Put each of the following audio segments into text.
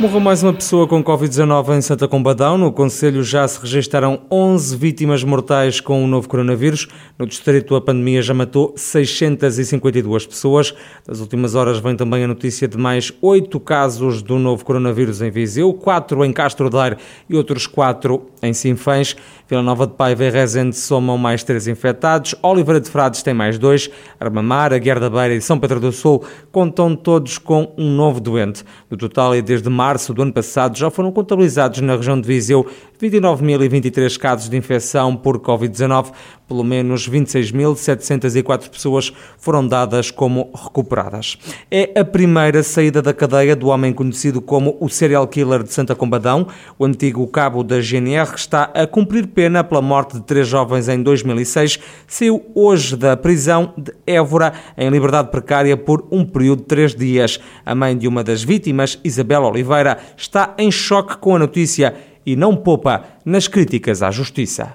Morreu mais uma pessoa com Covid-19 em Santa Combadão. No Conselho já se registaram 11 vítimas mortais com o novo coronavírus. No distrito, a pandemia já matou 652 pessoas. Das últimas horas vem também a notícia de mais 8 casos do novo coronavírus em Viseu, 4 em Castro Daire e outros 4 em Sinfãs. Vila Nova de Paiva e Rezende somam mais 3 infectados. Oliveira de Frades tem mais 2. Armamar, Aguiar da Beira e São Pedro do Sul contam todos com um novo doente. No total, e desde março, março do ano passado já foram contabilizados na região de Viseu 29.023 casos de infecção por Covid-19. Pelo menos 26.704 pessoas foram dadas como recuperadas. É a primeira saída da cadeia do homem conhecido como o serial killer de Santa Combadão. O antigo cabo da GNR está a cumprir pena pela morte de três jovens em 2006. Saiu hoje da prisão de Évora em liberdade precária por um período de três dias. A mãe de uma das vítimas, Isabel Oliveira, está em choque com a notícia e não poupa nas críticas à justiça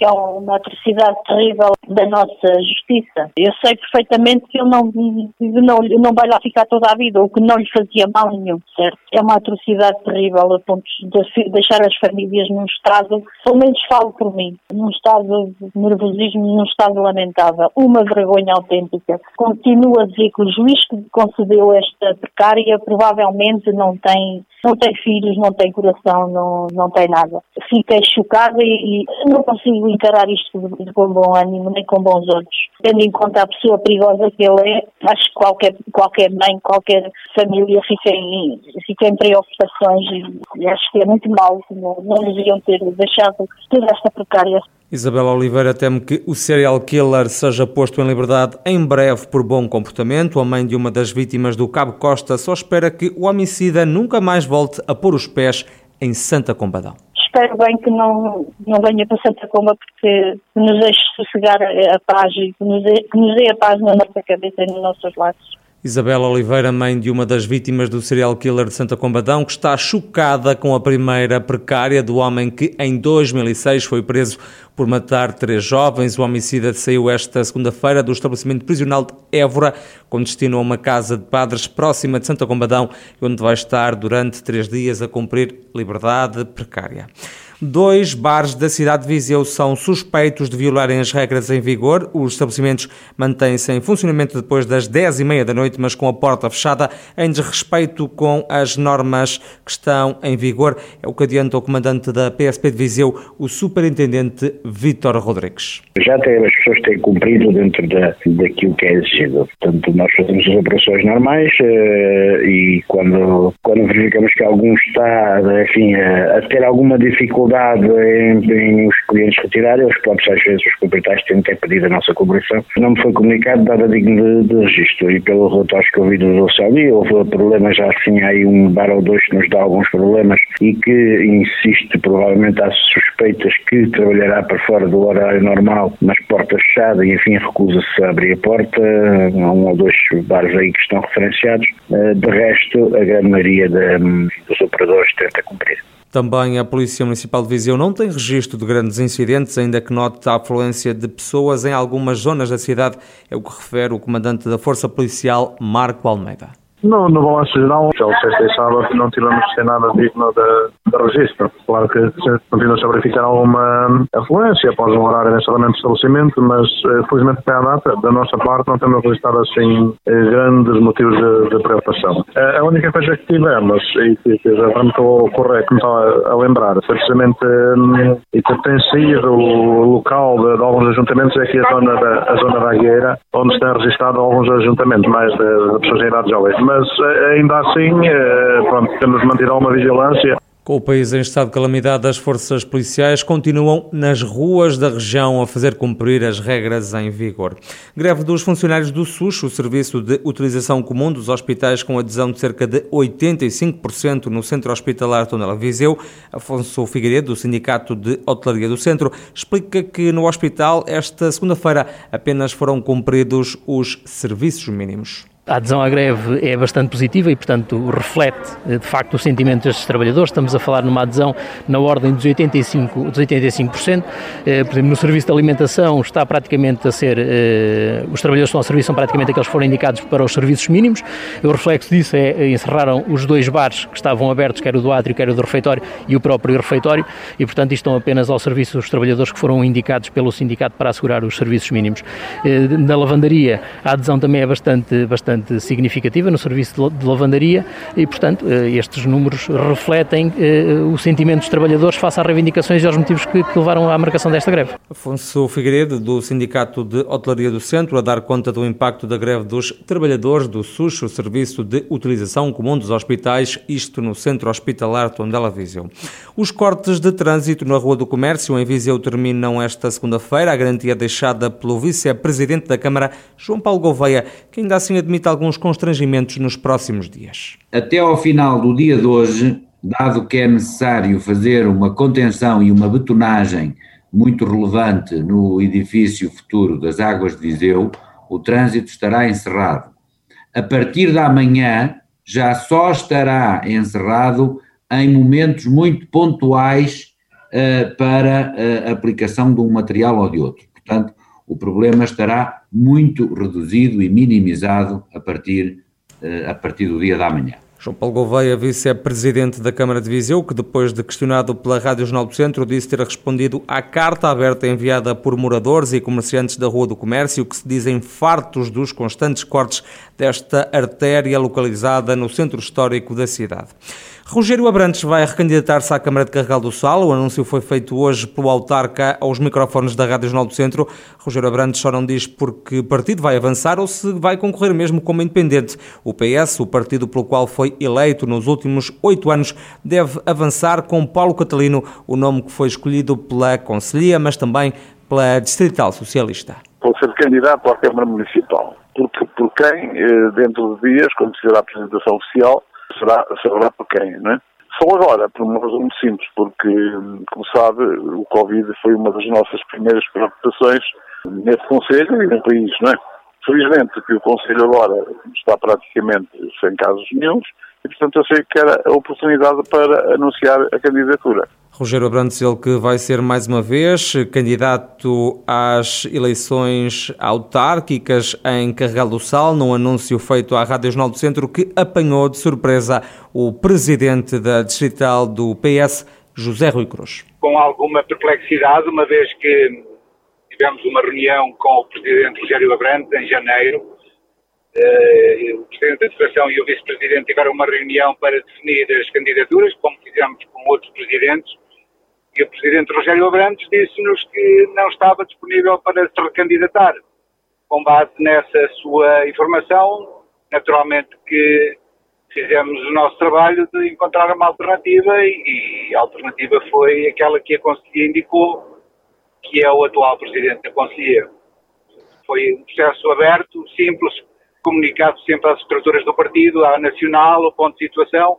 que é uma atrocidade terrível da nossa justiça. Eu sei perfeitamente que ele não, não, não vai lá ficar toda a vida, ou que não lhe fazia mal nenhum, certo? É uma atrocidade terrível a ponto de deixar as famílias num estado, pelo menos falo por mim, num estado de nervosismo, num estado lamentável. Uma vergonha autêntica. Continuo a dizer que o juiz que concedeu esta precária provavelmente não tem não tem filhos, não tem coração, não, não tem nada. Fiquei chocada e, e não consigo encarar isto de, com bom ânimo, nem com bons olhos. Tendo em conta a pessoa perigosa que ele é, acho que qualquer, qualquer mãe, qualquer família fica em, fica em preocupações e, e acho que é muito mal, não, não deviam ter deixado toda esta precária. Isabela Oliveira teme que o serial killer seja posto em liberdade em breve por bom comportamento. A mãe de uma das vítimas do Cabo Costa só espera que o homicida nunca mais volte a pôr os pés em Santa Combadão. Espero bem que não, não venha para Santa Comba porque nos deixe sossegar a paz e que nos, dê, que nos dê a paz na nossa cabeça e nos nossos laços. Isabela Oliveira, mãe de uma das vítimas do serial killer de Santa Combadão, que está chocada com a primeira precária do homem que em 2006 foi preso por matar três jovens. O homicida saiu esta segunda-feira do estabelecimento prisional de Évora, com destino a uma casa de padres próxima de Santa Combadão, onde vai estar durante três dias a cumprir liberdade precária. Dois bares da cidade de Viseu são suspeitos de violarem as regras em vigor. Os estabelecimentos mantêm-se em funcionamento depois das 10 e meia da noite, mas com a porta fechada, em desrespeito com as normas que estão em vigor. É o que adianta o comandante da PSP de Viseu, o superintendente Vítor Rodrigues. Já tem, as pessoas têm cumprido dentro da, daquilo que é exigido. Portanto, nós fazemos as operações normais uh, e quando, quando verificamos que algum está, enfim, a, a ter alguma dificuldade dificuldade em, em, os clientes retirarem, os próprios às vezes os proprietários têm até pedido a nossa colaboração. Não me foi comunicado nada digno de, de registro e pelo relatório que ouvi do Celi, houve problemas já assim, aí um bar ou dois que nos dá alguns problemas e que insiste, provavelmente há suspeitas que trabalhará para fora do horário normal, mas porta fechada e enfim recusa-se a abrir a porta, há um ou dois bares aí que estão referenciados, eh, de resto a grande maioria dos operadores tenta cumprir. Também a Polícia Municipal de Viseu não tem registro de grandes incidentes, ainda que note a afluência de pessoas em algumas zonas da cidade, é o que refere o comandante da Força Policial, Marco Almeida. No, balanço geral, ao sexta e sábado não tivemos sem nada digno de, de registro. Claro que continua-se a verificar alguma afluência após um horário de estabelecimento, mas eh, felizmente até à data, da nossa parte, não temos registrado assim eh, grandes motivos de, de preocupação. A única coisa que tivemos, e que, já me estou a correr, que me estava a lembrar, foi precisamente hum, e que tem sido o local de, de, alguns ajuntamentos, é aqui a zona da, a zona da Agueira, onde se tem registrado alguns ajuntamentos mais de, de pessoas em idade jovem mas eh, ainda assim eh, pronto, temos manter alguma vigilância. Com o país em estado de calamidade, as forças policiais continuam nas ruas da região a fazer cumprir as regras em vigor. Greve dos funcionários do SUS, o Serviço de Utilização Comum dos Hospitais, com adesão de cerca de 85% no Centro Hospitalar Tonela Viseu. Afonso Figueiredo, do Sindicato de Hotelaria do Centro, explica que no hospital, esta segunda-feira, apenas foram cumpridos os serviços mínimos A adesão à greve é bastante positiva e, portanto, reflete de facto o sentimento destes trabalhadores. Estamos a falar numa adesão na ordem dos 85%. Dos 85%. Eh, por exemplo, no serviço de alimentação está praticamente a ser. Eh, os trabalhadores que estão a serviço são praticamente aqueles que foram indicados para os serviços mínimos. O reflexo disso é encerraram os dois bares que estavam abertos, quer o do átrio, quer o do refeitório, e o próprio refeitório, e, portanto, estão apenas ao serviço dos trabalhadores que foram indicados pelo sindicato para assegurar os serviços mínimos. Eh, na lavandaria, a adesão também é bastante, bastante significativa no serviço de lavandaria e, portanto, eh, estes números refletem eh, o sentimento dos trabalhadores face às reivindicações e aos motivos que, que levaram à marcação desta greve. Afonso Figueiredo, do Sindicato de Hotelaria do Centro, a dar conta do impacto da greve dos trabalhadores do SUS, o Serviço de Utilização Comum dos Hospitais, isto no Centro Hospitalar Tondela Viseu. Os cortes de trânsito na Rua do Comércio em Viseu terminam esta segunda-feira. A garantia deixada pelo vice-presidente da Câmara, João Paulo Gouveia, que ainda assim admite alguns constrangimentos nos próximos dias. Até ao final do dia de hoje, dado que é necessário fazer uma contenção e uma betonagem muito relevante no edifício futuro das Águas de Viseu, o trânsito estará encerrado. A partir da manhã, já só estará encerrado em momentos muito pontuais uh, para a aplicação de um material ou de outro. Portanto, o problema estará muito reduzido e minimizado a partir, uh, a partir do dia da manhã. João Paulo Gouveia, vice-presidente da Câmara de Viseu, que depois de questionado pela Rádio Jornal do Centro, disse ter respondido à carta aberta enviada por moradores e comerciantes da Rua do Comércio, que se dizem fartos dos constantes cortes desta artéria localizada no centro histórico da cidade. Rogério Abrantes vai recandidatar-se à Câmara de Carregal do Sal. O anúncio foi feito hoje pelo autarca aos microfones da Rádio Jornal do Centro. Rogério Abrantes só não diz porque partido vai avançar ou se vai concorrer mesmo como independente. O PS, o partido pelo qual foi eleito nos últimos oito anos, deve avançar com Paulo Catalino, o nome que foi escolhido pela Conselhia, mas também pela Distrital Socialista. Vou ser candidato à Câmara Municipal, porque por quem, eh, dentro de dias, quando se a apresentação oficial, será, será por quem, não é? Só agora, por uma razão muito simples, porque, como sabe, o Covid foi uma das nossas primeiras preocupações nesse Conselho e no país, não é? Felizmente que o Conselho agora está praticamente sem casos nenhums e, portanto, eu sei que era a oportunidade para anunciar a candidatura. Rogério Abrantes, ele que vai ser mais uma vez candidato às eleições autárquicas em Carregal do Sal, num anúncio feito à Rádio Jornal do Centro que apanhou de surpresa o presidente da distrital do PS, José Rui Cruz. Com alguma perplexidade, uma vez que tivemos uma reunião com o presidente Rogério Abrantes em janeiro, Uh, o Presidente da Federação e o Vice-Presidente tiveram uma reunião para definir as candidaturas, como fizemos com outros Presidentes, e o Presidente Rogério Abrantes disse-nos que não estava disponível para se recandidatar. Com base nessa sua informação, naturalmente que fizemos o nosso trabalho de encontrar uma alternativa e, a alternativa foi aquela que a Conselhia indicou, que é o atual Presidente da Conselhia. Foi um processo aberto, simples, comunicado sempre às estruturas do partido, à nacional, ao ponto de situação,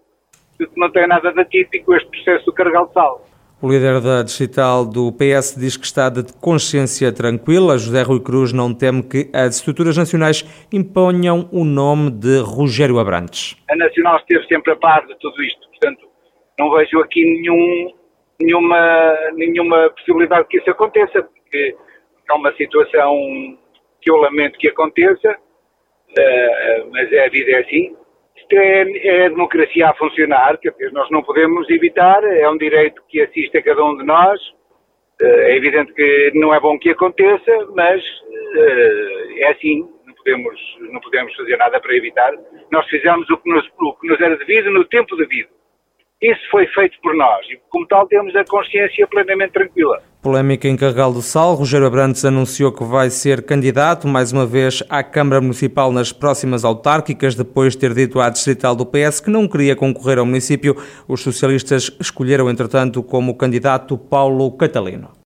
que não tem nada de atípico este processo do carregal de sal. O líder da digital do PS diz que está de consciência tranquila. José Rui Cruz não teme que as estruturas nacionais imponham o nome de Rogério Abrantes. A Nacional esteve sempre a par de tudo isto, portanto, não vejo aqui nenhum, nenhuma, nenhuma possibilidade que isso aconteça, porque é uma situação que eu lamento que aconteça, uh, mas a vida é assim. É, é, a democracia a funcionar, que nós não podemos evitar, é um direito que assiste a cada um de nós. Uh, é evidente que não é bom que aconteça, mas uh, é assim, não podemos, não podemos fazer nada para evitar. Nós fizemos o que nos, o que nos era devido no tempo devido. Isso foi feito por nós e, como tal, temos a consciência plenamente tranquila. Polémica em Carregal do Sal. Rogério Abrantes anunciou que vai ser candidato mais uma vez à Câmara Municipal nas próximas autárquicas, depois de ter dito à distrital do PS que não queria concorrer ao município. Os socialistas escolheram, entretanto, como candidato Paulo Catalino.